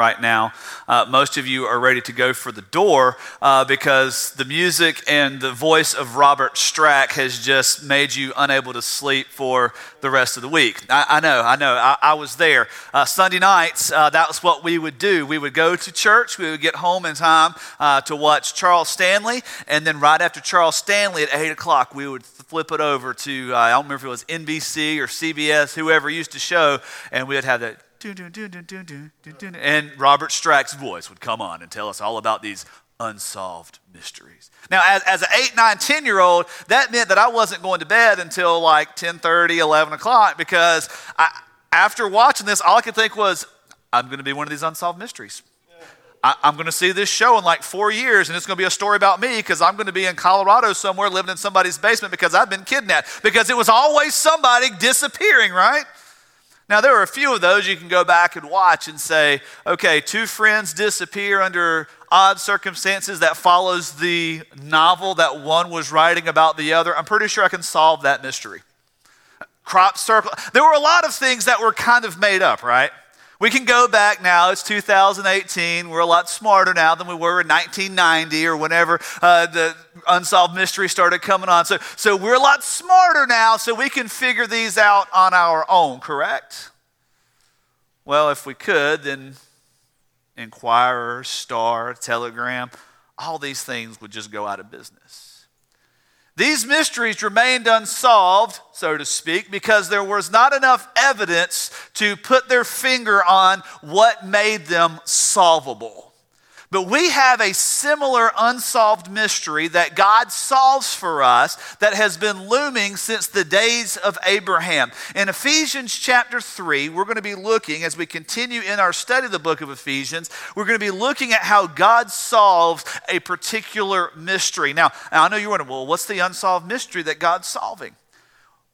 right now. Uh, most of you are ready to go for the door uh, because the music and the voice of Robert Stack has just made you unable to sleep for the rest of the week. I, I know, I know. I, I was there. Uh, Sunday nights, uh, that was what we would do. We would go to church, we would get home in time uh, to watch Charles Stanley, and then right after Charles Stanley at 8 o'clock, we would flip it over to, uh, I don't remember if it was NBC or CBS, whoever used to show, and we would have that and Robert Stack's voice would come on and tell us all about these unsolved mysteries. Now, as, as an 8, 9, 10 year old, that meant that I wasn't going to bed until like 10 30, 11 o'clock because I, after watching this, all I could think was, I'm going to be one of these unsolved mysteries. I, am going to see this show in like four years, and it's going to be a story about me because I'm going to be in Colorado somewhere living in somebody's basement because I've been kidnapped. Because it was always somebody disappearing, right? Now, there are a few of those you can go back and watch and say, okay, two friends disappear under odd circumstances that follows the novel that one was writing about the other. I'm pretty sure I can solve that mystery. Crop circle. There were a lot of things that were kind of made up, right? We can go back now, it's 2018. We're a lot smarter now than we were in 1990 or whenever uh, the unsolved mystery started coming on. So, so we're a lot smarter now, so we can figure these out on our own, correct? Well, if we could, then Inquirer, Star, Telegram, all these things would just go out of business. These mysteries remained unsolved, so to speak, because there was not enough evidence to put their finger on what made them solvable. But we have a similar unsolved mystery that God solves for us that has been looming since the days of Abraham. In Ephesians chapter 3, we're going to be looking, as we continue in our study of the book of Ephesians, we're going to be looking at how God solves a particular mystery. Now, I know you're wondering, well, what's the unsolved mystery that God's solving?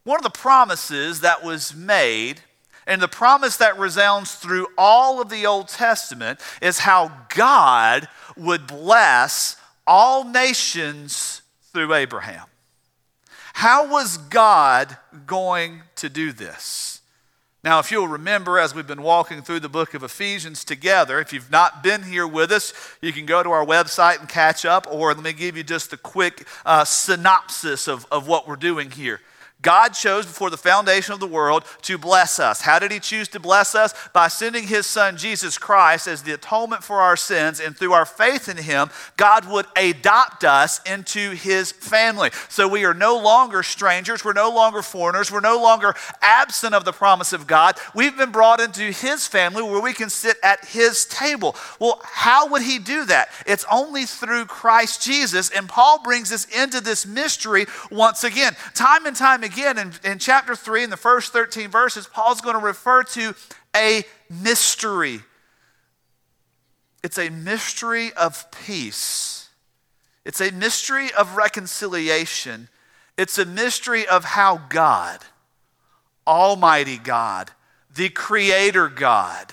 One of the promises that was made and the promise that resounds through all of the Old Testament is how God would bless all nations through Abraham. How was God going to do this? Now, if you'll remember, as we've been walking through the book of Ephesians together, if you've not been here with us, you can go to our website and catch up, or let me give you just a quick uh, synopsis of, of what we're doing here. God chose before the foundation of the world to bless us. How did He choose to bless us? By sending His Son Jesus Christ as the atonement for our sins, and through our faith in Him, God would adopt us into His family. So we are no longer strangers, we're no longer foreigners, we're no longer absent of the promise of God. We've been brought into His family where we can sit at His table. Well, how would He do that? It's only through Christ Jesus, and Paul brings us into this mystery once again. Time and time again in, in chapter 3, in the first 13 verses, Paul's going to refer to a mystery. It's a mystery of peace, it's a mystery of reconciliation, it's a mystery of how God, Almighty God, the Creator God,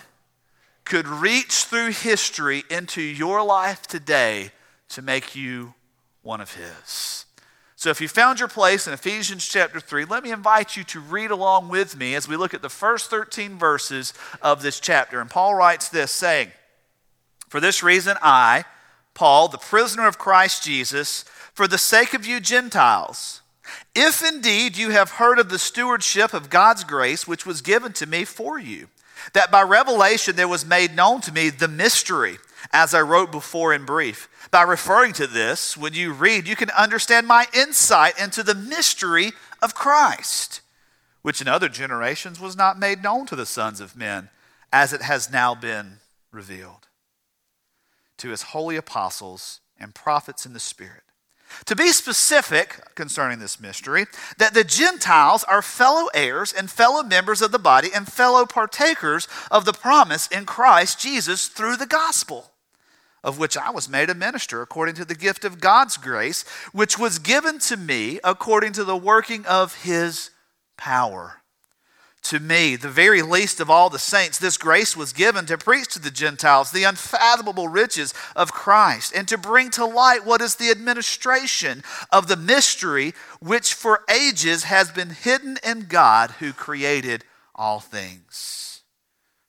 could reach through history into your life today to make you one of His. So, if you found your place in Ephesians chapter 3, let me invite you to read along with me as we look at the first 13 verses of this chapter. And Paul writes this, saying, For this reason, I, Paul, the prisoner of Christ Jesus, for the sake of you Gentiles, if indeed you have heard of the stewardship of God's grace which was given to me for you, that by revelation there was made known to me the mystery, as I wrote before in brief by referring to this, when you read, you can understand my insight into the mystery of Christ, which in other generations was not made known to the sons of men, as it has now been revealed to his holy apostles and prophets in the Spirit. To be specific concerning this mystery, that the Gentiles are fellow heirs and fellow members of the body and fellow partakers of the promise in Christ Jesus through the gospel of which I was made a minister according to the gift of God's grace, which was given to me according to the working of his power. To me, the very least of all the saints, this grace was given to preach to the Gentiles the unfathomable riches of Christ and to bring to light what is the administration of the mystery which for ages has been hidden in God who created all things.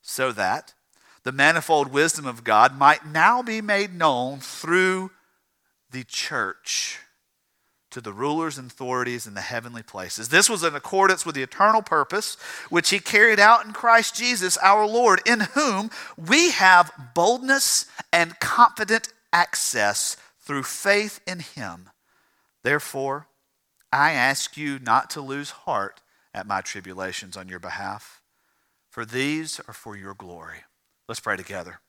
So that the manifold wisdom of God might now be made known through the church to the rulers and authorities in the heavenly places. This was in accordance with the eternal purpose which he carried out in Christ Jesus our Lord, in whom we have boldness and confident access through faith in him. Therefore, I ask you not to lose heart at my tribulations on your behalf, for these are for your glory. Let's pray together.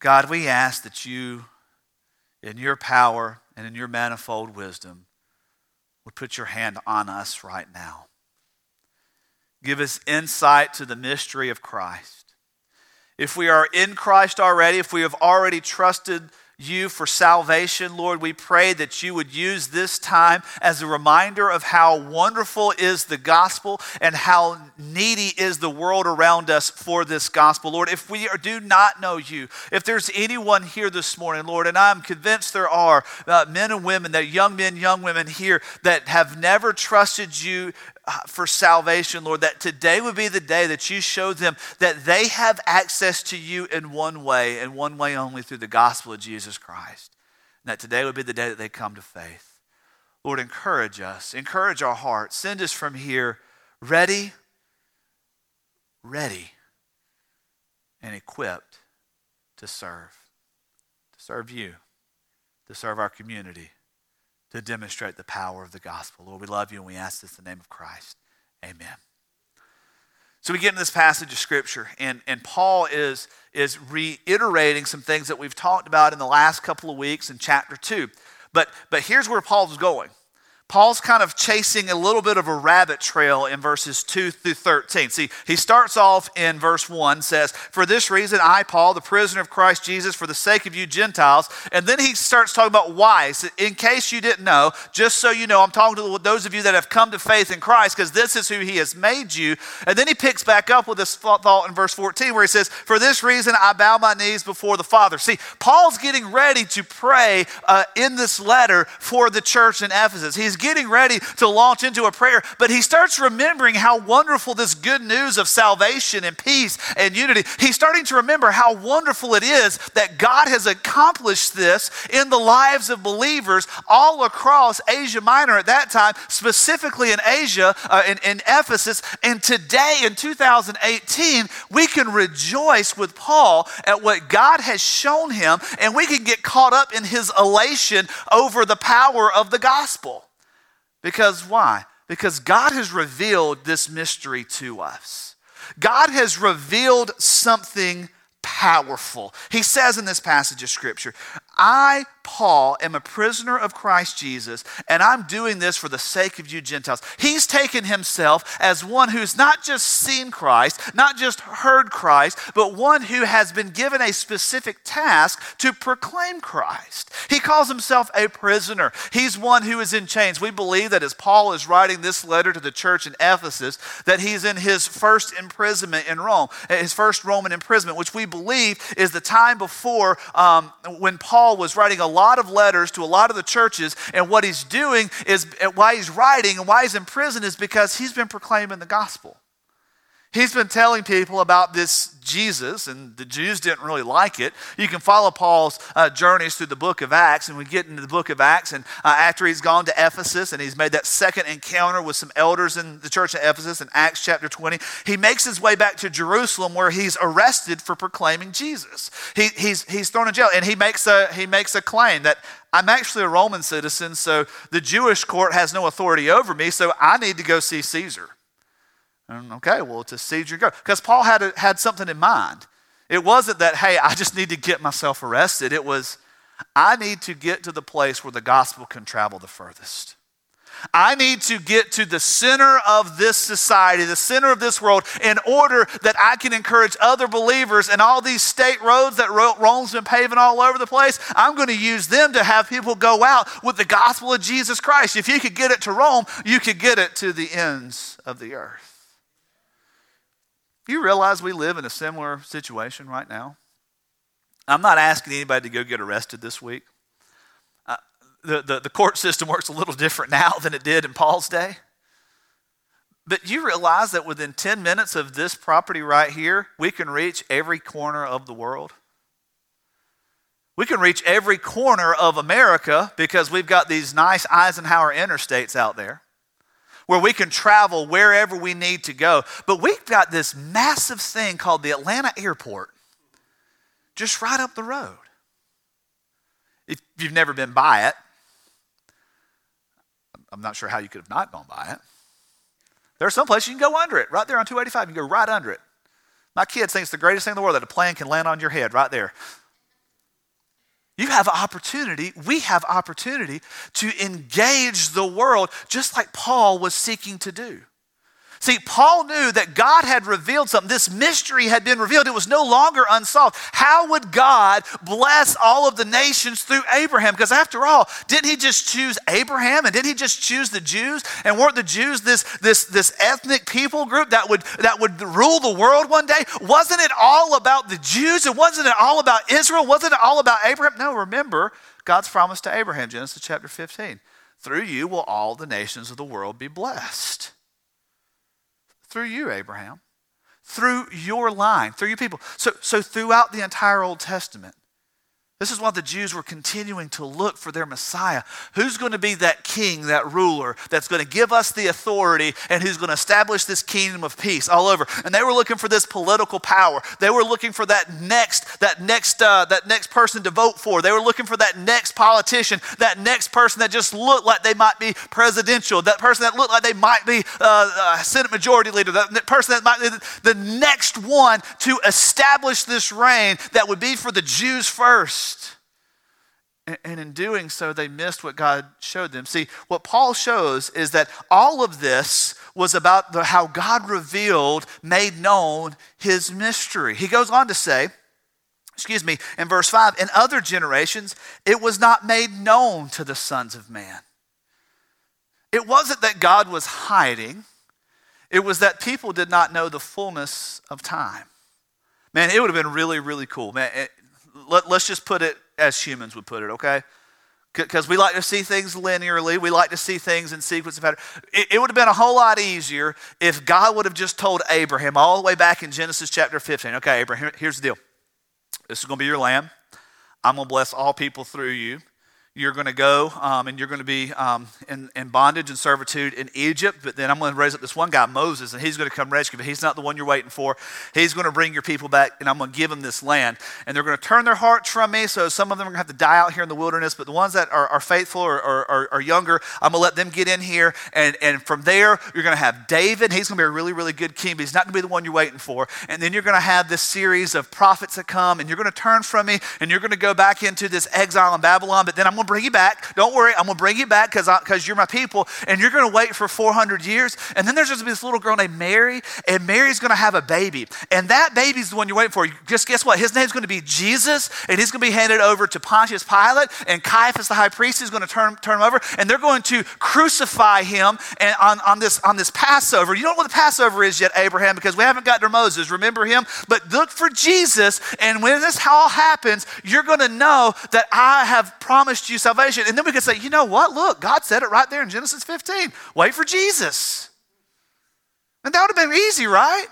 God, we ask that you, in your power and in your manifold wisdom, would put your hand on us right now. Give us insight to the mystery of Christ. If we are in Christ already, if we have already trusted you for salvation, Lord. We pray that you would use this time as a reminder of how wonderful is the gospel and how needy is the world around us for this gospel. Lord, if we do not know you, if there's anyone here this morning, Lord, and I'm convinced there are uh, men and women, that young men, young women here that have never trusted you Uh, for salvation, Lord, that today would be the day that you show them that they have access to you in one way and one way only through the gospel of Jesus Christ. And that today would be the day that they come to faith. Lord, encourage us, encourage our hearts. Send us from here ready, ready, and equipped to serve, to serve you, to serve our community to demonstrate the power of the gospel. Lord, we love you and we ask this in the name of Christ. Amen. So we get into this passage of scripture, and, and Paul is, is reiterating some things that we've talked about in the last couple of weeks in chapter 2. But, but here's where Paul's going. Paul's kind of chasing a little bit of a rabbit trail in verses 2 through 13. See, he starts off in verse 1, says, For this reason, I, Paul, the prisoner of Christ Jesus, for the sake of you Gentiles. And then he starts talking about why. So in case you didn't know, just so you know, I'm talking to those of you that have come to faith in Christ, because this is who he has made you. And then he picks back up with this thought in verse 14, where he says, For this reason, I bow my knees before the Father. See, Paul's getting ready to pray uh, in this letter for the church in Ephesus. He's getting ready to launch into a prayer, but he starts remembering how wonderful this good news of salvation and peace and unity. He's starting to remember how wonderful it is that God has accomplished this in the lives of believers all across Asia Minor at that time, specifically in Asia, uh, in, in Ephesus. And today in 2018, we can rejoice with Paul at what God has shown him, and we can get caught up in his elation over the power of the gospel. Because why? Because God has revealed this mystery to us. God has revealed something powerful. He says in this passage of Scripture, I, Paul, am a prisoner of Christ Jesus, and I'm doing this for the sake of you Gentiles. He's taken himself as one who's not just seen Christ, not just heard Christ, but one who has been given a specific task to proclaim Christ. He calls himself a prisoner. He's one who is in chains. We believe that as Paul is writing this letter to the church in Ephesus, that he's in his first imprisonment in Rome, his first Roman imprisonment, which we believe is the time before um, when Paul Paul was writing a lot of letters to a lot of the churches, and what he's doing is why he's writing and why he's in prison is because he's been proclaiming the gospel. He's been telling people about this Jesus, and the Jews didn't really like it. You can follow Paul's uh, journeys through the book of Acts, and we get into the book of Acts. And uh, after he's gone to Ephesus and he's made that second encounter with some elders in the church of Ephesus in Acts chapter 20, he makes his way back to Jerusalem where he's arrested for proclaiming Jesus. He, he's, he's thrown in jail, and he makes, a, he makes a claim that I'm actually a Roman citizen, so the Jewish court has no authority over me, so I need to go see Caesar. And okay, well, to Caesar go. Because Paul had, a, had something in mind. It wasn't that, hey, I just need to get myself arrested. It was, I need to get to the place where the gospel can travel the furthest. I need to get to the center of this society, the center of this world, in order that I can encourage other believers and all these state roads that Rome's been paving all over the place. I'm going to use them to have people go out with the gospel of Jesus Christ. If you could get it to Rome, you could get it to the ends of the earth. You realize we live in a similar situation right now? I'm not asking anybody to go get arrested this week. Uh, the, the, the court system works a little different now than it did in Paul's day. But you realize that within 10 minutes of this property right here, we can reach every corner of the world? We can reach every corner of America because we've got these nice Eisenhower interstates out there where we can travel wherever we need to go. But we've got this massive thing called the Atlanta Airport just right up the road. If you've never been by it, I'm not sure how you could have not gone by it. There are some places you can go under it, right there on 285. You can go right under it. My kids think it's the greatest thing in the world that a plane can land on your head right there. You have opportunity, we have opportunity to engage the world just like Paul was seeking to do. See, Paul knew that God had revealed something. This mystery had been revealed. It was no longer unsolved. How would God bless all of the nations through Abraham? Because after all, didn't he just choose Abraham and didn't he just choose the Jews? And weren't the Jews this, this, this ethnic people group that would, that would rule the world one day? Wasn't it all about the Jews? And wasn't it all about Israel? Wasn't it all about Abraham? No, remember God's promise to Abraham, Genesis chapter 15. Through you will all the nations of the world be blessed. Through you, Abraham. Through your line, through your people. So, so throughout the entire Old Testament, this is why the Jews were continuing to look for their Messiah. Who's going to be that king, that ruler, that's going to give us the authority and who's going to establish this kingdom of peace all over? And they were looking for this political power. They were looking for that next, that next, uh, that next person to vote for. They were looking for that next politician, that next person that just looked like they might be presidential, that person that looked like they might be uh, a Senate Majority Leader, that person that might be the next one to establish this reign that would be for the Jews first. And in doing so, they missed what God showed them. See, what Paul shows is that all of this was about the, how God revealed, made known his mystery. He goes on to say, excuse me, in verse 5 in other generations, it was not made known to the sons of man. It wasn't that God was hiding, it was that people did not know the fullness of time. Man, it would have been really, really cool. Man, let, let's just put it as humans would put it, okay? Because we like to see things linearly, we like to see things in sequence of pattern. It, it would have been a whole lot easier if God would have just told Abraham all the way back in Genesis chapter 15, okay, Abraham, here's the deal. This is going to be your lamb. I'm going to bless all people through you you're going to go um, and you're going to be um, in, in, bondage and servitude in Egypt. But then I'm going to raise up this one guy, Moses, and he's going to come rescue. But he's not the one you're waiting for. He's going to bring your people back, and I'm going to give them this land. And they're going to turn their hearts from me. So some of them are going to have to die out here in the wilderness. But the ones that are, are faithful or, or, or, younger, I'm going to let them get in here. And, and from there, you're going to have David. He's going to be a really, really good king, but he's not going to be the one you're waiting for. And then you're going to have this series of prophets that come, and you're going to turn from me, and you're going to go back into this exile in Babylon. But then I'm going to bring you back. Don't worry, I'm going to bring you back because you're my people. And you're going to wait for 400 years. And then there's going to be this little girl named Mary, and Mary's going to have a baby. And that baby's the one you're waiting for. Just guess what? His name's going to be Jesus, and he's going to be handed over to Pontius Pilate, and Caiaphas, the high priest, is going to turn, turn him over. And they're going to crucify him and on, on, this, on this Passover. You don't know what the Passover is yet, Abraham, because we haven't gotten to Moses. Remember him? But look for Jesus, and when this all happens, you're going to know that I have promised you salvation. And then we could say, you know what? Look, God said it right there in Genesis 15. Wait for Jesus. And that would have been easy, right?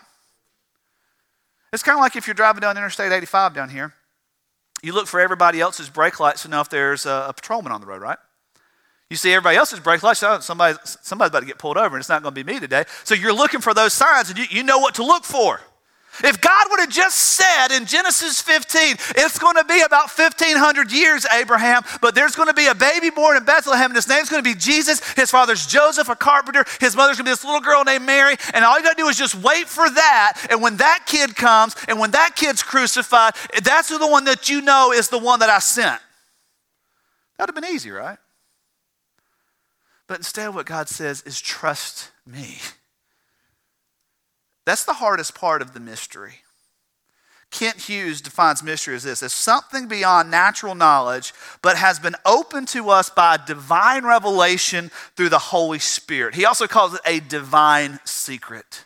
It's kind of like if you're driving down Interstate 85 down here. You look for everybody else's brake lights to know if there's a, a patrolman on the road, right? You see everybody else's brake lights, oh, somebody, somebody's about to get pulled over, and it's not going to be me today. So you're looking for those signs, and you, you know what to look for. If God would have just said in Genesis 15, it's going to be about 1,500 years, Abraham, but there's going to be a baby born in Bethlehem, and his name's going to be Jesus. His father's Joseph, a carpenter. His mother's going to be this little girl named Mary. And all you got to do is just wait for that. And when that kid comes, and when that kid's crucified, that's the one that you know is the one that I sent. That would have been easy, right? But instead, what God says is trust me. That's the hardest part of the mystery. Kent Hughes defines mystery as this as something beyond natural knowledge, but has been opened to us by divine revelation through the Holy Spirit. He also calls it a divine secret.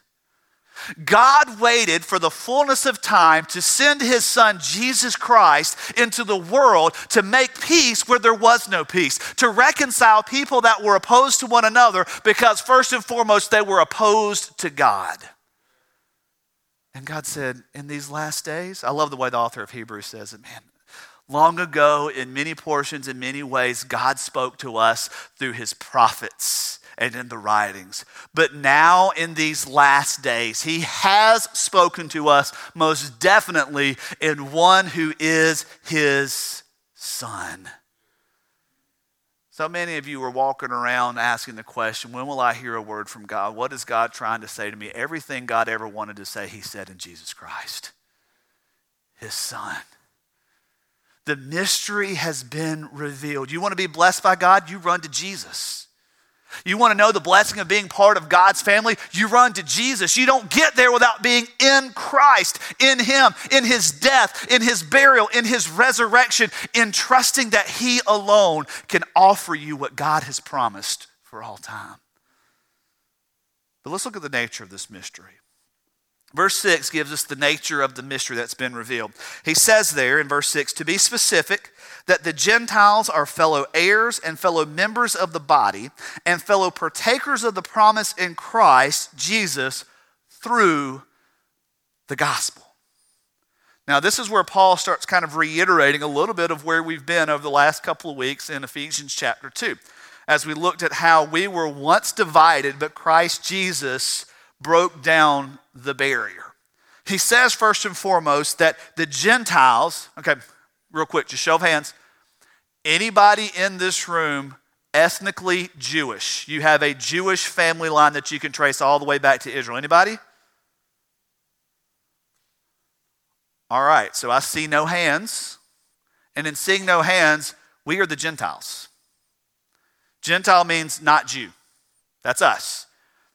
God waited for the fullness of time to send his son Jesus Christ into the world to make peace where there was no peace, to reconcile people that were opposed to one another because, first and foremost, they were opposed to God. And God said, In these last days, I love the way the author of Hebrews says it, man. Long ago, in many portions, in many ways, God spoke to us through his prophets and in the writings. But now, in these last days, he has spoken to us most definitely in one who is his son. So many of you are walking around asking the question, when will I hear a word from God? What is God trying to say to me? Everything God ever wanted to say, he said in Jesus Christ, his son. The mystery has been revealed. You want to be blessed by God? You run to Jesus. You want to know the blessing of being part of God's family? You run to Jesus. You don't get there without being in Christ, in Him, in His death, in His burial, in His resurrection, in trusting that He alone can offer you what God has promised for all time. But let's look at the nature of this mystery. Verse 6 gives us the nature of the mystery that's been revealed. He says there in verse 6 to be specific, that the Gentiles are fellow heirs and fellow members of the body and fellow partakers of the promise in Christ Jesus through the gospel. Now, this is where Paul starts kind of reiterating a little bit of where we've been over the last couple of weeks in Ephesians chapter 2, as we looked at how we were once divided, but Christ Jesus broke down the barrier. He says, first and foremost, that the Gentiles, okay, real quick, just show of hands. Anybody in this room ethnically Jewish? You have a Jewish family line that you can trace all the way back to Israel. Anybody? All right, so I see no hands. And in seeing no hands, we are the Gentiles. Gentile means not Jew. That's us.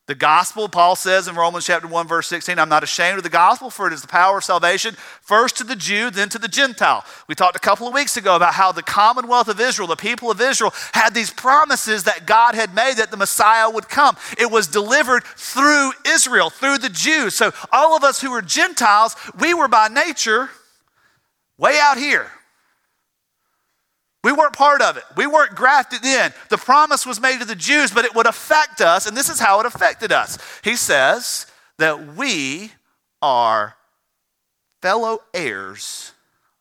The gospel, Paul says in Romans chapter 1, verse 16, I'm not ashamed of the gospel, for it is the power of salvation, first to the Jew, then to the Gentile. We talked a couple of weeks ago about how the commonwealth of Israel, the people of Israel, had these promises that God had made that the Messiah would come. It was delivered through Israel, through the Jews. So all of us who were Gentiles, we were by nature way out here. We weren't part of it. We weren't grafted in. The promise was made to the Jews, but it would affect us, and this is how it affected us. He says that we are fellow heirs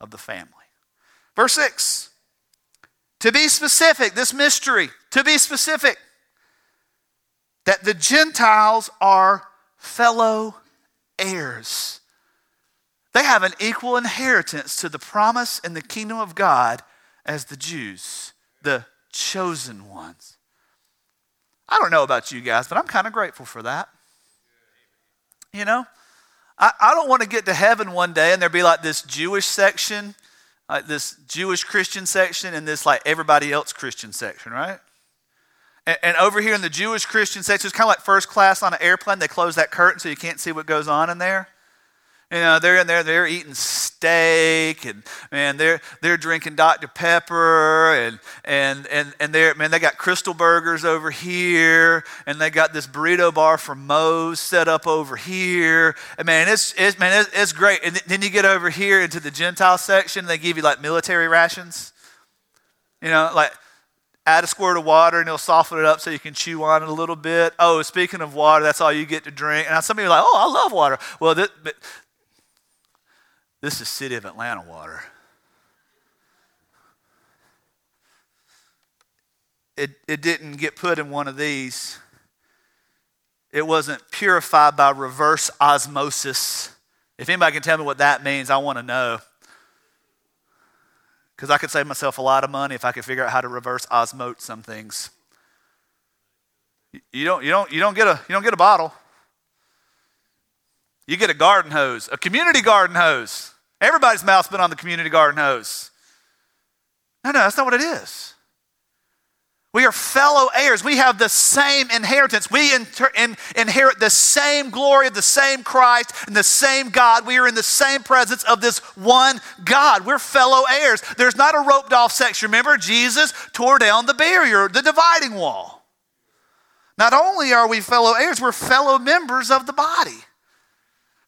of the family. Verse 6 To be specific, this mystery, to be specific, that the Gentiles are fellow heirs. They have an equal inheritance to the promise in the kingdom of God as the Jews, the chosen ones. I don't know about you guys, but I'm kind of grateful for that. You know, I, I don't want to get to heaven one day and there be like this Jewish section, like this Jewish Christian section, and this like everybody else Christian section, right? And, and over here in the Jewish Christian section, it's kind of like first class on an airplane. They close that curtain so you can't see what goes on in there. You know, they're in there, they're eating steak, and man, they're they're drinking Dr. Pepper, and and and and they're man, they got Krystal Burgers over here, and they got this burrito bar from Moe's set up over here. And man, it's it's man, it's, it's great. And then you get over here into the Gentile section, they give you like military rations. You know, like add a squirt of water and it'll soften it up so you can chew on it a little bit. Oh, speaking of water, that's all you get to drink. And some of you are like, oh, I love water. Well, this, this is City of Atlanta water. It, it didn't get put in one of these. It wasn't purified by reverse osmosis. If anybody can tell me what that means, I want to know. Because I could save myself a lot of money if I could figure out how to reverse osmote some things. You don't, you don't, you don't, get, a, you don't get a bottle. You get a garden hose, a community garden hose. Everybody's mouth's been on the community garden hose. No, no, that's not what it is. We are fellow heirs. We have the same inheritance. We inter- in, inherit the same glory of the same Christ and the same God. We are in the same presence of this one God. We're fellow heirs. There's not a roped off section. Remember, Jesus tore down the barrier, the dividing wall. Not only are we fellow heirs, we're fellow members of the body.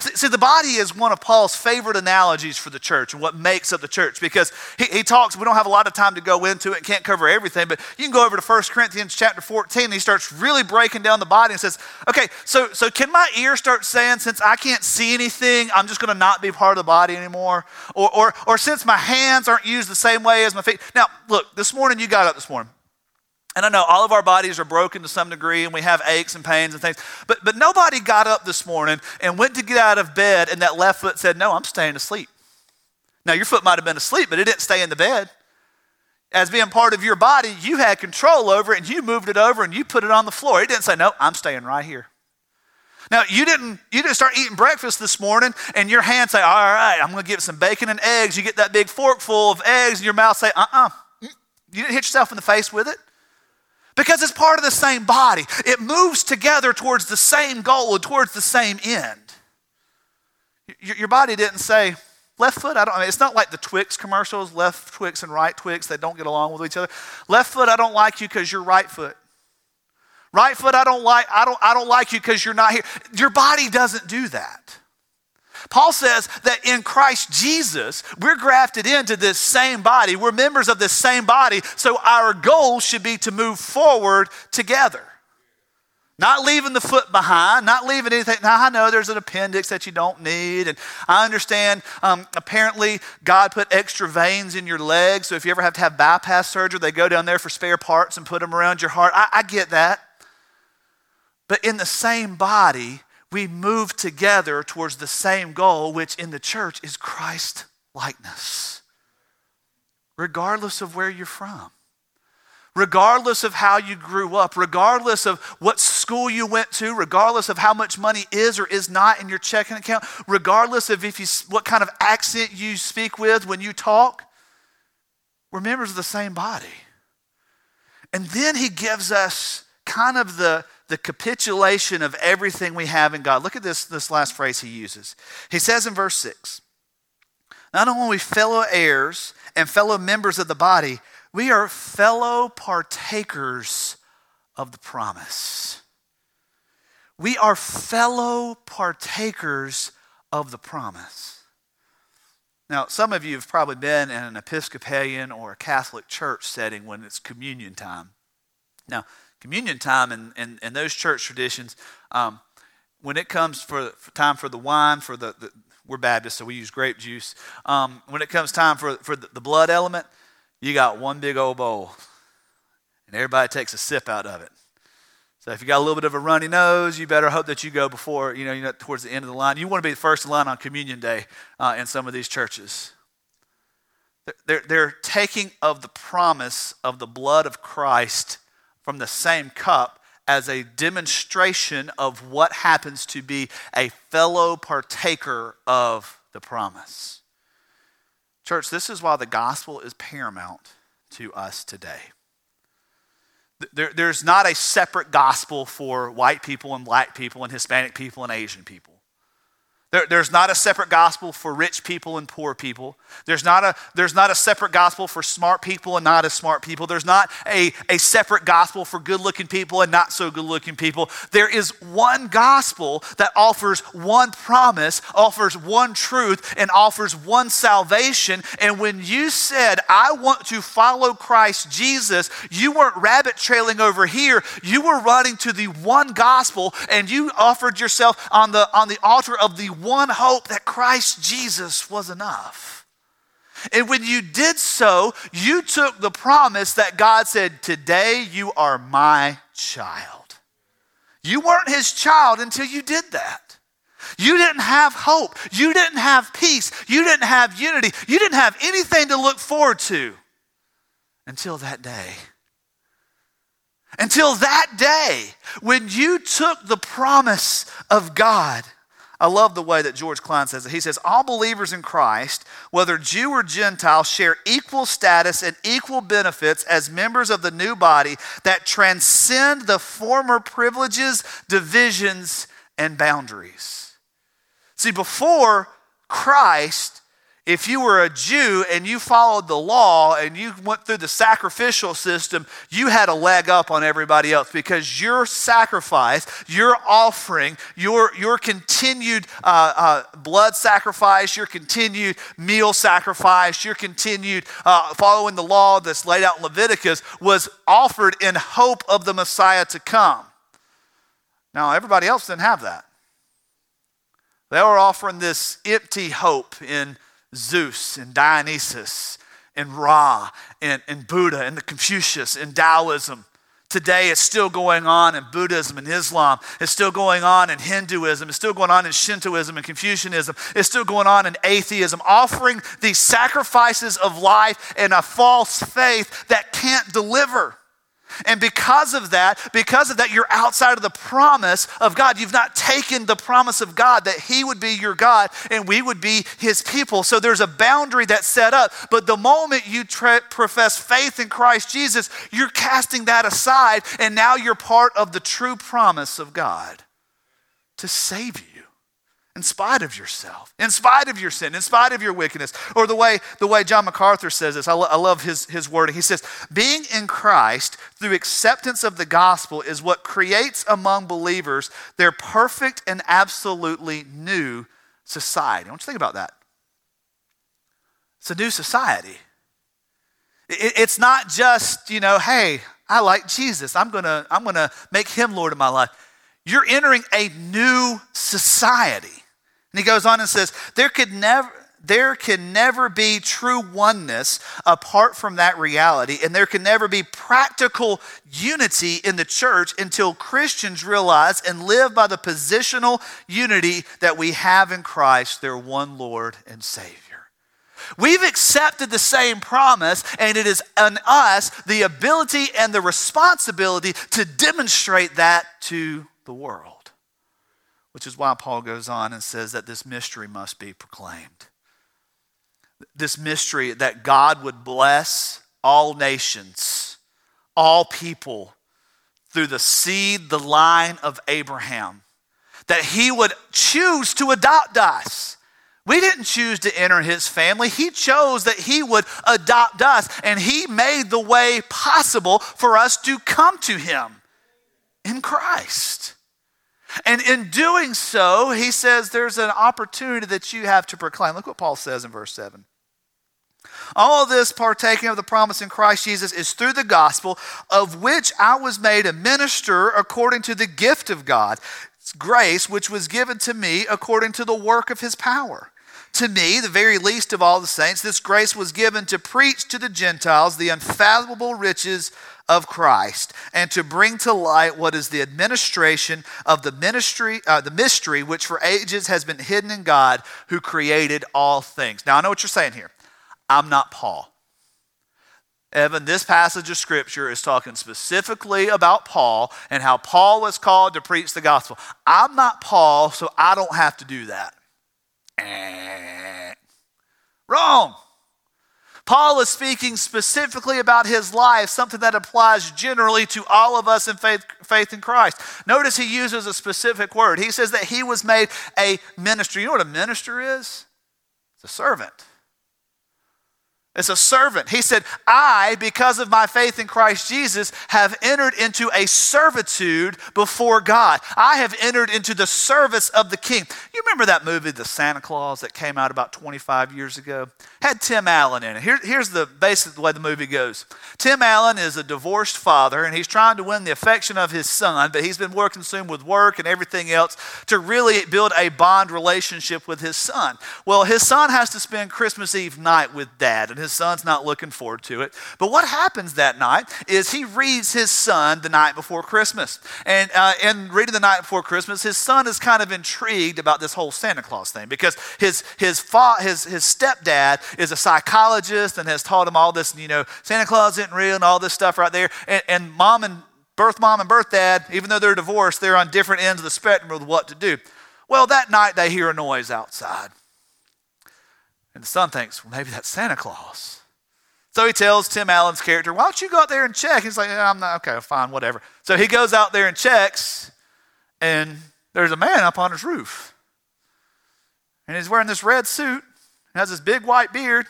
See, the body is one of Paul's favorite analogies for the church and what makes up the church because he, he talks, we don't have a lot of time to go into it and can't cover everything, but you can go over to 1 Corinthians chapter 14 and he starts really breaking down the body and says, okay, so, so can my ear start saying, since I can't see anything, I'm just going to not be part of the body anymore? Or, or, or since my hands aren't used the same way as my feet. Now, look, this morning you got up this morning. And I know all of our bodies are broken to some degree and we have aches and pains and things. But, but nobody got up this morning and went to get out of bed and that left foot said, No, I'm staying asleep. Now, your foot might have been asleep, but it didn't stay in the bed. As being part of your body, you had control over it and you moved it over and you put it on the floor. It didn't say, No, I'm staying right here. Now, you didn't, you didn't start eating breakfast this morning and your hand say, All right, I'm going to get some bacon and eggs. You get that big fork full of eggs and your mouth say, Uh uh-uh. uh You didn't hit yourself in the face with it because it's part of the same body. It moves together towards the same goal and towards the same end. Your body didn't say, left foot, I don't, I mean, it's not like the Twix commercials, left Twix and right Twix, they don't get along with each other. Left foot, I don't like you because you're right foot. Right foot, I don't like, I don't, I don't like you because you're not here. Your body doesn't do that. Paul says that in Christ Jesus, we're grafted into this same body. We're members of this same body, so our goal should be to move forward together. Not leaving the foot behind, not leaving anything. Now, I know there's an appendix that you don't need, and I understand um, apparently God put extra veins in your legs, so if you ever have to have bypass surgery, they go down there for spare parts and put them around your heart. I, I get that. But in the same body, we move together towards the same goal, which in the church is Christ likeness, regardless of where you're from. Regardless of how you grew up, regardless of what school you went to, regardless of how much money is or is not in your checking account, regardless of if you, what kind of accent you speak with when you talk, we're members of the same body. And then he gives us kind of the, the capitulation of everything we have in God. Look at this, this last phrase he uses. He says in verse 6 Not only are we fellow heirs and fellow members of the body, we are fellow partakers of the promise. We are fellow partakers of the promise. Now, some of you have probably been in an Episcopalian or a Catholic church setting when it's communion time. Now, communion time and, and, and those church traditions, um, when it comes for, for, time for the wine, for the, the, we're Baptists, so we use grape juice. Um, when it comes time for, for the, blood element, you got one big old bowl, and everybody takes a sip out of it. So if you got a little bit of a runny nose, you better hope that you go before, you know, you're towards the end of the line. You want to be the first in line on communion day uh, in some of these churches. They're, they're taking of the promise of the blood of Christ from the same cup as a demonstration of what happens to be a fellow partaker of the promise. Church, this is why the gospel is paramount to us today. There, there's not a separate gospel for white people and black people and Hispanic people and Asian people. There, there's not a separate gospel for rich people and poor people. There's not, a, there's not a separate gospel for smart people and not as smart people. There's not a, a separate gospel for good looking people and not so good looking people. There is one gospel that offers one promise, offers one truth, and offers one salvation. And when you said, I want to follow Christ Jesus, you weren't rabbit trailing over here. You were running to the one gospel and you offered yourself on the, on the altar of the one hope that Christ Jesus was enough. And when you did so, you took the promise that God said, Today you are my child. You weren't his child until you did that. You didn't have hope. You didn't have peace. You didn't have unity. You didn't have anything to look forward to until that day. Until that day when you took the promise of God I love the way that George Klein says it. He says, All believers in Christ, whether Jew or Gentile, share equal status and equal benefits as members of the new body that transcend the former privileges, divisions, and boundaries. See, before Christ, if you were a Jew and you followed the law and you went through the sacrificial system, you had a leg up on everybody else because your sacrifice, your offering, your, your continued uh, uh, blood sacrifice, your continued meal sacrifice, your continued uh, following the law that's laid out in Leviticus was offered in hope of the Messiah to come. Now, everybody else didn't have that. They were offering this empty hope in Zeus and Dionysus and Ra and, and Buddha and the Confucius and Taoism. Today, it's still going on in Buddhism and Islam. It's still going on in Hinduism. It's still going on in Shintoism and Confucianism. It's still going on in atheism, offering these sacrifices of life and a false faith that can't deliver. And because of that, because of that, you're outside of the promise of God. You've not taken the promise of God that He would be your God and we would be His people. So there's a boundary that's set up. But the moment you tre- profess faith in Christ Jesus, you're casting that aside, and now you're part of the true promise of God to save you in spite of yourself, in spite of your sin, in spite of your wickedness. Or the way, the way John MacArthur says this, I, lo- I love his, his wording. He says, Being in Christ through acceptance of the gospel is what creates among believers their perfect and absolutely new society. I want you to think about that. It's a new society. It, it's not just, you know, hey, I like Jesus. I'm going to I'm going to make him Lord of my life. You're entering a new society. And he goes on and says, there could never there can never be true oneness apart from that reality, and there can never be practical unity in the church until Christians realize and live by the positional unity that we have in Christ, their one Lord and Savior. We've accepted the same promise, and it is on us the ability and the responsibility to demonstrate that to the world which is why Paul goes on and says that this mystery must be proclaimed. This mystery that God would bless all nations, all people through the seed, the line of Abraham, that he would choose to adopt us. We didn't choose to enter his family. He chose that he would adopt us, and he made the way possible for us to come to him in Christ. And in doing so, he says there's an opportunity that you have to proclaim. Look what Paul says in verse 7. All this partaking of the promise in Christ Jesus is through the gospel, of which I was made a minister according to the gift of God, grace which was given to me according to the work of his power. To me, the very least of all the saints, this grace was given to preach to the Gentiles the unfathomable riches of Christ and to bring to light what is the administration of the ministry, uh, the mystery which for ages has been hidden in God who created all things. Now, I know what you're saying here. I'm not Paul. Evan, this passage of scripture is talking specifically about Paul and how Paul was called to preach the gospel. I'm not Paul, so I don't have to do that. Eh. Wrong. Paul is speaking specifically about his life, something that applies generally to all of us in faith, faith in Christ. Notice he uses a specific word. He says that he was made a minister. You know what a minister is? It's a servant. It's a servant. He said, I, because of my faith in Christ Jesus, have entered into a servitude before God. I have entered into the service of the king. You remember that movie, The Santa Clause, that came out about 25 years ago? Had Tim Allen in it. Here, here's the basic the way the movie goes. Tim Allen is a divorced father, and he's trying to win the affection of his son, but he's been more consumed with work and everything else to really build a bond relationship with his son. Well, his son has to spend Christmas Eve night with dad, and his son's not looking forward to it. But what happens that night is he reads his son the night before Christmas. And uh, in reading the night before Christmas, his son is kind of intrigued about this whole Santa Claus thing because his, his, fa- his, his stepdad is a psychologist and has taught him all this, you know, Santa Claus isn't real and all this stuff right there. And, and mom and birth mom and birth dad, even though they're divorced, they're on different ends of the spectrum of what to do. Well, that night they hear a noise outside. And the son thinks, well, maybe that's Santa Claus. So he tells Tim Allen's character, why don't you go out there and check? He's like, I'm not, okay, fine, whatever. So he goes out there and checks, and there's a man up on his roof. And he's wearing this red suit, has this big white beard.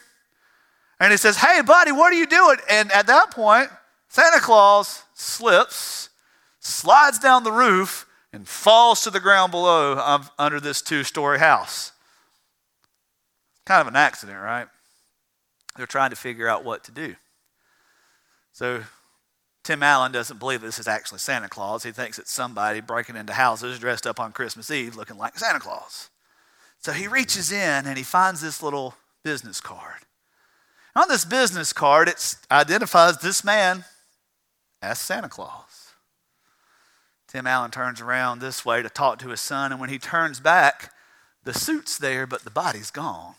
And he says, Hey, buddy, what are you doing? And at that point, Santa Claus slips, slides down the roof, and falls to the ground below under this two story house. Kind of an accident, right? They're trying to figure out what to do. So Tim Allen doesn't believe this is actually Santa Claus. He thinks it's somebody breaking into houses dressed up on Christmas Eve looking like Santa Claus. So he reaches in and he finds this little business card. On this business card, it identifies this man as Santa Claus. Tim Allen turns around this way to talk to his son, and when he turns back, the suit's there, but the body's gone.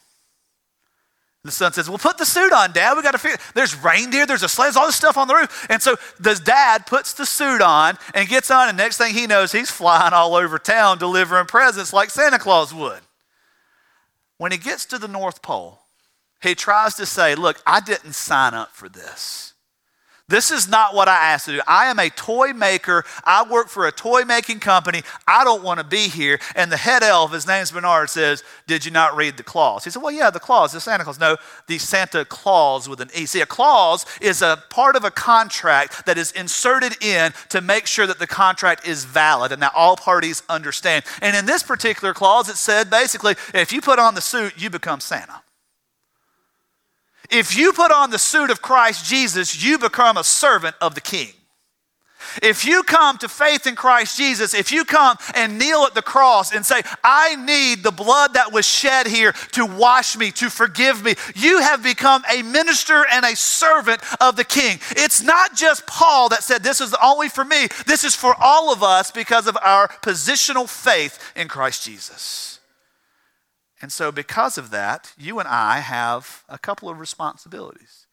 The son says, Well, put the suit on, Dad. We got to figure. There's reindeer, there's a sleigh, there's all this stuff on the roof. And so the dad puts the suit on and gets on, and next thing he knows, he's flying all over town delivering presents like Santa Claus would. When he gets to the North Pole, he tries to say, Look, I didn't sign up for this. This is not what I asked to do. I am a toy maker. I work for a toy making company. I don't want to be here. And the head elf, his name's Bernard, says, Did you not read the clause? He said, Well, yeah, the clause, the Santa Claus. No, the Santa Clause with an E. See, a clause is a part of a contract that is inserted in to make sure that the contract is valid and that all parties understand. And in this particular clause, it said basically, if you put on the suit, you become Santa. If you put on the suit of Christ Jesus, you become a servant of the King. If you come to faith in Christ Jesus, if you come and kneel at the cross and say, I need the blood that was shed here to wash me, to forgive me, you have become a minister and a servant of the King. It's not just Paul that said, This is only for me, this is for all of us because of our positional faith in Christ Jesus. And so, because of that, you and I have a couple of responsibilities.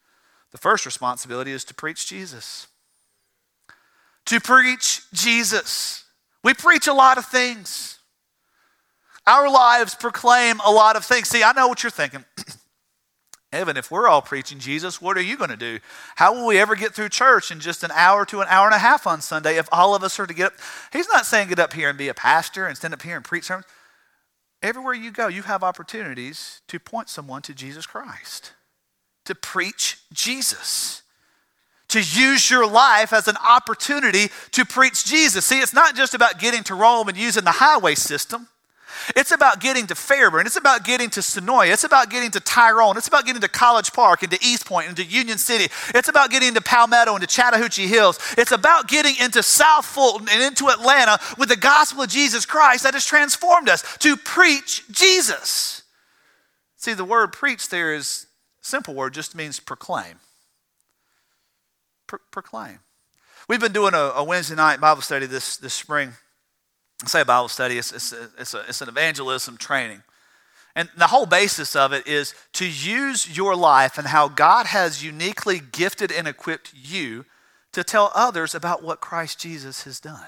The first responsibility is to preach Jesus. To preach Jesus. We preach a lot of things. Our lives proclaim a lot of things. See, I know what you're thinking. Evan, if we're all preaching Jesus, what are you going to do? How will we ever get through church in just an hour to an hour and a half on Sunday if all of us are to get up? He's not saying get up here and be a pastor and stand up here and preach sermons. Everywhere you go, you have opportunities to point someone to Jesus Christ, to preach Jesus, to use your life as an opportunity to preach Jesus. See, it's not just about getting to Rome and using the highway system. It's about getting to Fairburn. It's about getting to Senoia. It's about getting to Tyrone. It's about getting to College Park and to East Point and to Union City. It's about getting to Palmetto and to Chattahoochee Hills. It's about getting into South Fulton and into Atlanta with the gospel of Jesus Christ that has transformed us to preach Jesus. See, the word preach there is simple word, just means proclaim. Pro- proclaim. We've been doing a, a Wednesday night Bible study this, this spring say a Bible study, it's, it's, it's, a, it's an evangelism training. And the whole basis of it is to use your life and how God has uniquely gifted and equipped you to tell others about what Christ Jesus has done.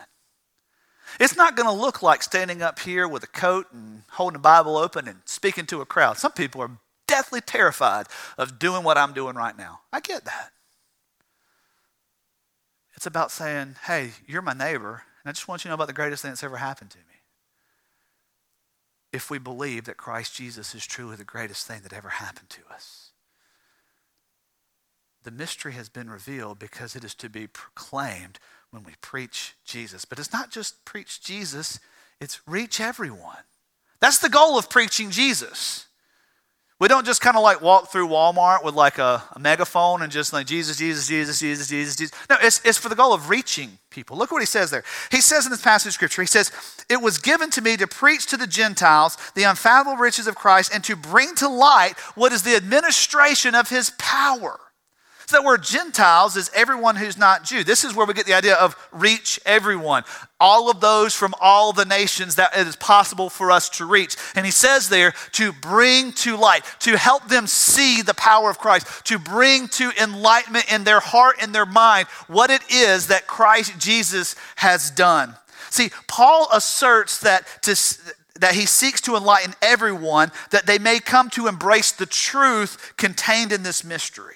It's not going to look like standing up here with a coat and holding a Bible open and speaking to a crowd. Some people are deathly terrified of doing what I'm doing right now. I get that. It's about saying, hey, you're my neighbor, and I just want you to know about the greatest thing that's ever happened to me. If we believe that Christ Jesus is truly the greatest thing that ever happened to us, the mystery has been revealed because it is to be proclaimed when we preach Jesus. But it's not just preach Jesus, it's reach everyone. That's the goal of preaching Jesus. We don't just kind of like walk through Walmart with like a, a, megaphone and just like Jesus, Jesus, Jesus, Jesus, Jesus, Jesus. No, it's, it's for the goal of reaching people. Look what he says there. He says in this passage of scripture, he says, It was given to me to preach to the Gentiles the unfathomable riches of Christ and to bring to light what is the administration of his power. So that word Gentiles is everyone who's not Jew. This is where we get the idea of reach everyone. All of those from all the nations that it is possible for us to reach. And he says there to bring to light, to help them see the power of Christ, to bring to enlightenment in their heart and their mind what it is that Christ Jesus has done. See, Paul asserts that to that he seeks to enlighten everyone that they may come to embrace the truth contained in this mystery.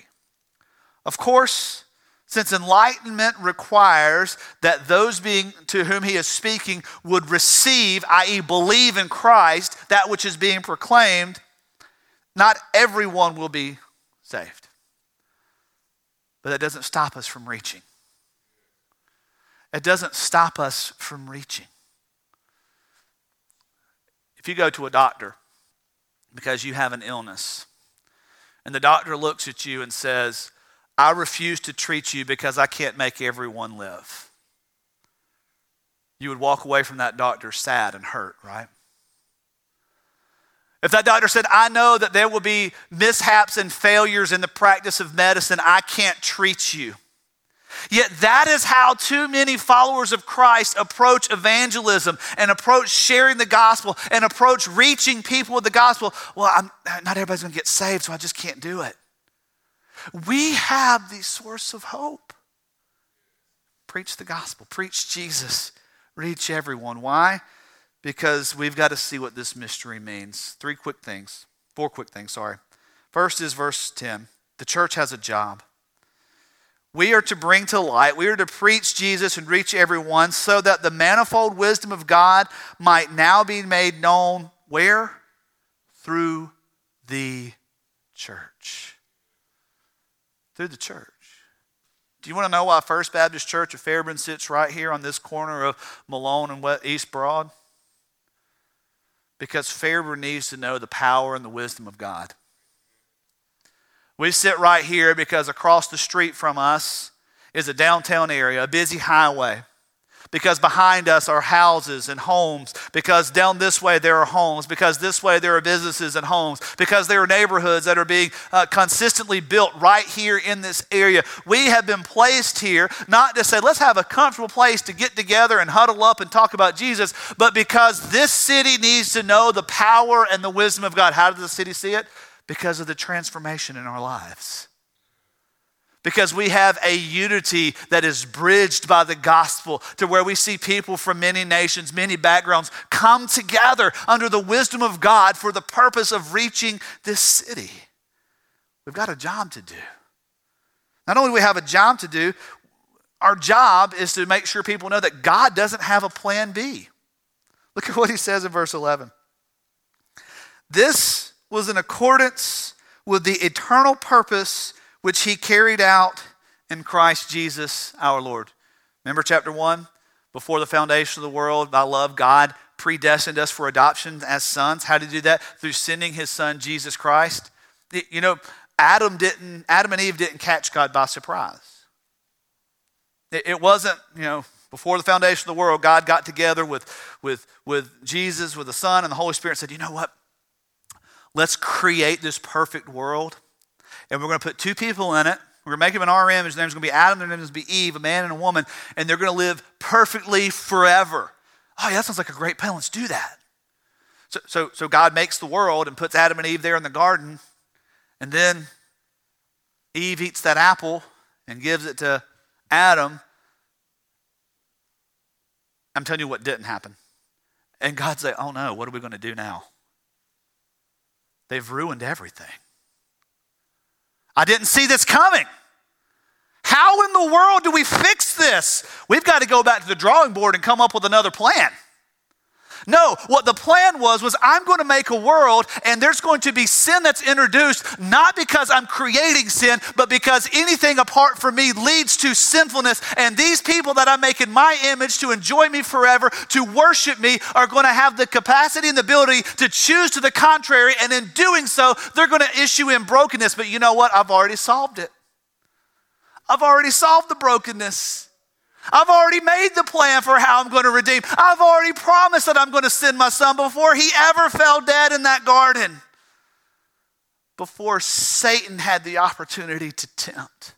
Of course, since enlightenment requires that those being to whom he is speaking would receive, i.e., believe in Christ, that which is being proclaimed, Not everyone will be saved. But that doesn't stop us from reaching. It doesn't stop us from reaching. If you go to a doctor because you have an illness, and the doctor looks at you and says, I refuse to treat you because I can't make everyone live. You would walk away from that doctor sad and hurt, right? If that doctor said, I know that there will be mishaps and failures in the practice of medicine, I can't treat you. Yet that is how too many followers of Christ approach evangelism and approach sharing the gospel and approach reaching people with the gospel. Well, I'm, not everybody's going to get saved, so I just can't do it. We have the source of hope. Preach the gospel, preach Jesus, reach everyone. Why? Because we've got to see what this mystery means. Three quick things, four quick things, sorry. First is verse 10 the church has a job. We are to bring to light, we are to preach Jesus and reach everyone so that the manifold wisdom of God might now be made known where? Through the church through the church. Do you want to know why First Baptist Church of Fairburn sits right here on this corner of Malone and East Broad? Because Fairburn needs to know the power and the wisdom of God. We sit right here because across the street from us is a downtown area, a busy highway because behind us are houses and homes, because down this way there are homes, because this way there are businesses and homes, because there are neighborhoods that are being uh, consistently built right here in this area. We have been placed here not to say, let's have a comfortable place to get together and huddle up and talk about Jesus, but because this city needs to know the power and the wisdom of God. How does the city see it? Because of the transformation in our lives because we have a unity that is bridged by the gospel to where we see people from many nations, many backgrounds come together under the wisdom of God for the purpose of reaching this city. We've got a job to do. Not only do we have a job to do, our job is to make sure people know that God doesn't have a plan B. Look at what he says in verse 11. This was in accordance with the eternal purpose which he carried out in Christ Jesus our Lord. Remember chapter 1? Before the foundation of the world, by love, God predestined us for adoption as sons. How did he do that? Through sending his son, Jesus Christ. You know, Adam didn't, Adam and Eve didn't catch God by surprise. It wasn't, you know, before the foundation of the world, God got together with, with, with Jesus, with the Son, and the Holy Spirit and said, you know what? Let's create this perfect world and we're going to put two people in it. We're going to make them in our image. Their name's going to be Adam, their name's going to be Eve, a man and a woman, and they're going to live perfectly forever. Oh, yeah, that sounds like a great plan. Let's do that. So, so, so God makes the world and puts Adam and Eve there in the garden, and then Eve eats that apple and gives it to Adam. I'm telling you what didn't happen. And God said, Oh no, what are we going to do now? They've ruined everything. I didn't see this coming. How in the world do we fix this? We've got to go back to the drawing board and come up with another plan. No, what the plan was was I'm going to make a world and there's going to be sin that's introduced not because I'm creating sin, but because anything apart from me leads to sinfulness. And these people that I make in my image to enjoy me forever, to worship me, are going to have the capacity and the ability to choose to the contrary. And in doing so, they're going to issue in brokenness. But you know what? I've already solved it. I've already solved the brokenness. I've already made the plan for how I'm going to redeem. I've already promised that I'm going to send my son before he ever fell dead in that garden. Before Satan had the opportunity to tempt.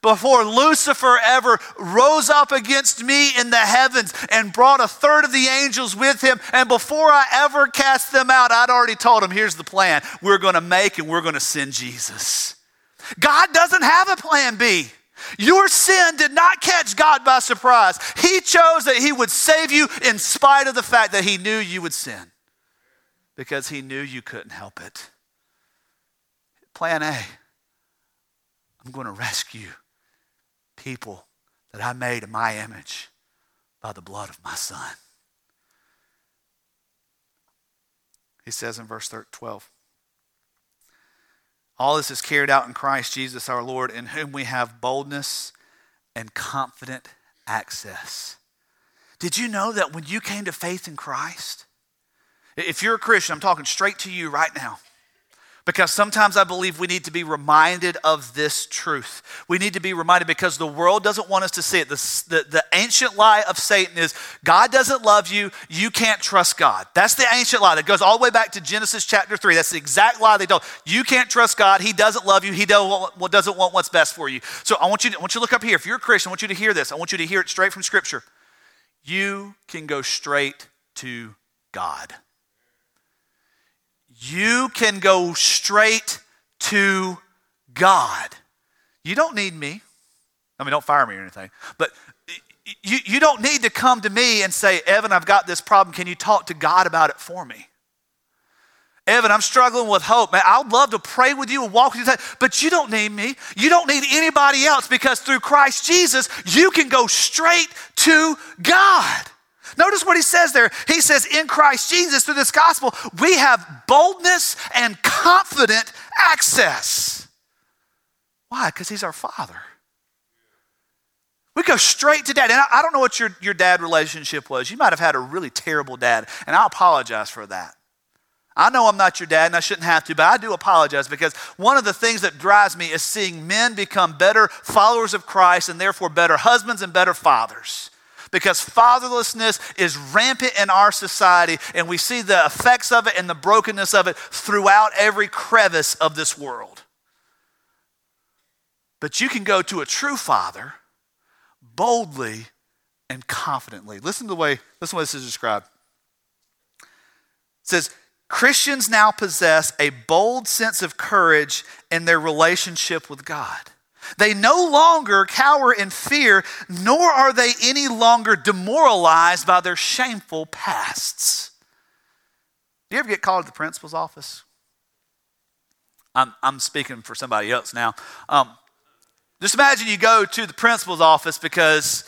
Before Lucifer ever rose up against me in the heavens and brought a third of the angels with him, and before I ever cast them out, I'd already told him, here's the plan we're going to make and we're going to send Jesus. God doesn't have a plan B. Your sin did not catch God by surprise. He chose that He would save you in spite of the fact that He knew you would sin because He knew you couldn't help it. Plan A I'm going to rescue people that I made in my image by the blood of my Son. He says in verse 12, All this is carried out in Christ Jesus our Lord, in whom we have boldness and confident access. Did you know that when you came to faith in Christ, if you're a Christian, I'm talking straight to you right now. Because sometimes I believe we need to be reminded of this truth. We need to be reminded because the world doesn't want us to see it. The, the, the, ancient lie of Satan is God doesn't love you, you can't trust God. That's the ancient lie that goes all the way back to Genesis chapter 3. That's the exact lie they told. You can't trust God, He doesn't love you, He doesn't, doesn't want what's best for you. So I want, you to, I want you to look up here. If you're a Christian, I want you to hear this. I want you to hear it straight from Scripture. You can go straight to God you can go straight to God. You don't need me. I mean, don't fire me or anything. But you, you don't need to come to me and say, Evan, I've got this problem. Can you talk to God about it for me? Evan, I'm struggling with hope. Man, I'd love to pray with you and walk with you, but you don't need me. You don't need anybody else because through Christ Jesus, you can go straight to God. Notice what he says there. He says, in Christ Jesus, through this gospel, we have boldness and confident access. Why? Because he's our father. We go straight to dad. And I, don't know what your, your dad relationship was. You might have had a really terrible dad, and I apologize for that. I know I'm not your dad and I shouldn't have to, but I do apologize because one of the things that drives me is seeing men become better followers of Christ and therefore better husbands and better fathers because fatherlessness is rampant in our society, and we see the effects of it and the brokenness of it throughout every crevice of this world. But you can go to a true father boldly and confidently. Listen to the way, listen to this is described. It says, Christians now possess a bold sense of courage in their relationship with God. They no longer cower in fear, nor are they any longer demoralized by their shameful pasts. Do you ever get called to the principal's office? I'm, I'm speaking for somebody else now. Um, just imagine you go to the principal's office because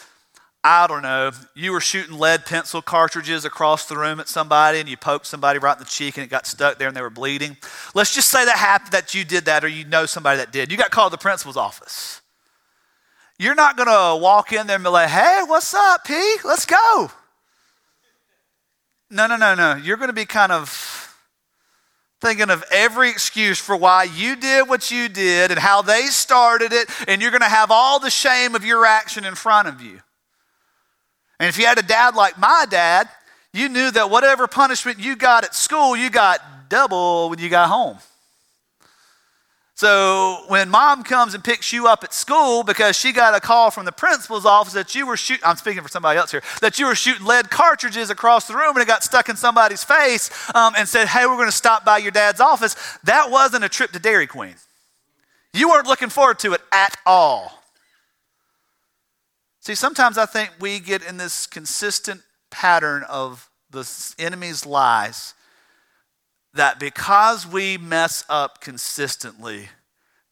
I don't know, you were shooting lead pencil cartridges across the room at somebody and you poked somebody right in the cheek and it got stuck there and they were bleeding. Let's just say that happened, that you did that or you know somebody that did. You got called to the principal's office. You're not going to walk in there and be like, hey, what's up, P? Let's go. No, no, no, no. You're going to be kind of thinking of every excuse for why you did what you did and how they started it, and you're going to have all the shame of your action in front of you. And if you had a dad like my dad, you knew that whatever punishment you got at school, you got double when you got home. So when mom comes and picks you up at school because she got a call from the principal's office that you were shooting, I'm speaking for somebody else here, that you were shooting lead cartridges across the room and it got stuck in somebody's face um, and said, hey, we're going to stop by your dad's office, that wasn't a trip to Dairy Queen. You weren't looking forward to it at all. See, sometimes I think we get in this consistent pattern of the enemy's lies that because we mess up consistently,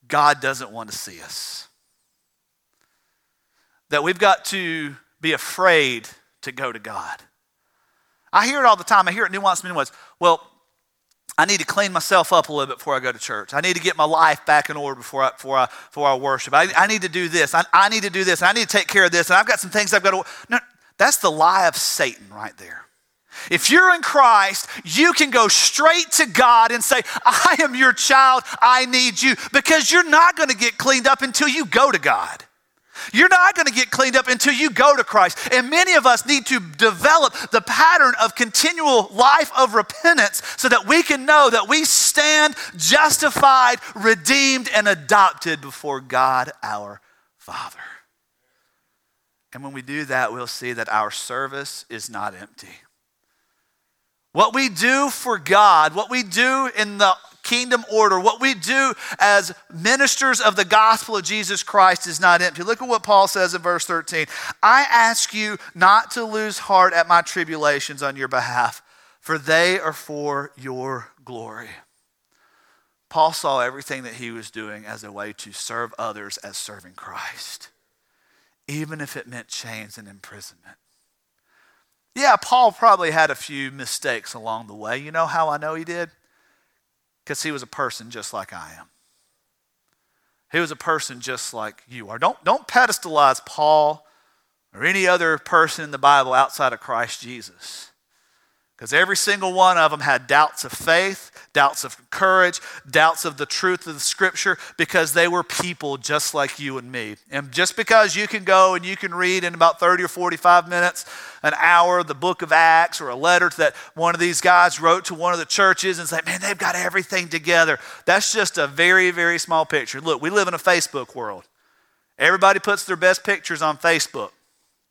God doesn't want to see us. That we've got to be afraid to go to God. I hear it all the time. I hear it nuanced in ways. Well, I need to clean myself up a little bit before I go to church. I need to get my life back in order before I, before I, before I worship. I, I need to do this. I, I need to do this. I need to take care of this. And I've got some things I've got to. No, that's the lie of Satan right there. If you're in Christ, you can go straight to God and say, I am your child. I need you. Because you're not going to get cleaned up until you go to God. You're not going to get cleaned up until you go to Christ. And many of us need to develop the pattern of continual life of repentance so that we can know that we stand justified, redeemed, and adopted before God our Father. And when we do that, we'll see that our service is not empty. What we do for God, what we do in the kingdom order, what we do as ministers of the gospel of Jesus Christ is not empty. Look at what Paul says in verse 13. I ask you not to lose heart at my tribulations on your behalf, for they are for your glory. Paul saw everything that he was doing as a way to serve others as serving Christ, even if it meant chains and imprisonment. Yeah, Paul probably had a few mistakes along the way. You know how I know he did? because he was a person just like I am. He was a person just like you are. Don't, don't pedestalize Paul or any other person in the Bible outside of Christ Jesus. Because every single one of them had doubts of faith, doubts of courage, doubts of the truth of the scripture, because they were people just like you and me. And just because you can go and you can read in about 30 or 45 minutes, an hour, the book of Acts, or a letter that one of these guys wrote to one of the churches and say, man, they've got everything together. That's just a very, very small picture. Look, we live in a Facebook world. Everybody puts their best pictures on Facebook.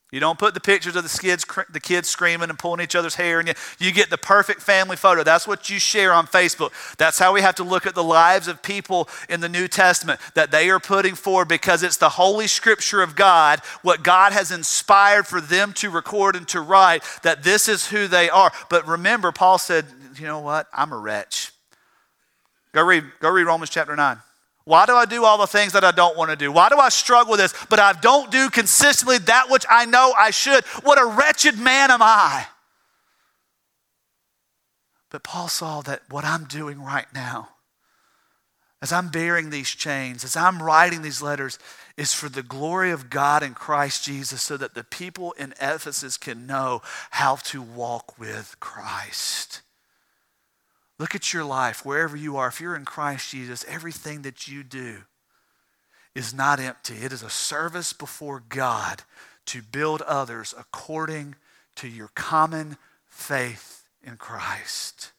You don't put the pictures of the kids, the kids screaming and pulling each other's hair, and you, you get the perfect family photo. That's what you share on Facebook. That's how we have to look at the lives of people in the New Testament that they are putting forward because it's the Holy Scripture of God, what God has inspired for them to record and to write, that this is who they are. But remember, Paul said, you know what? I'm a wretch. Go read, go read Romans chapter 9. Why do I do all the things that I don't want to do? Why do I struggle with this, but I don't do consistently that which I know I should? What a wretched man am I. But Paul saw that what I'm doing right now, as I'm bearing these chains, as I'm writing these letters, is for the glory of God in Christ Jesus, so that the people in Ephesus can know how to walk with Christ. Look at your life, wherever you are. If you're in Christ Jesus, everything that you do is not empty. It is a service before God to build others according to your common faith in Christ.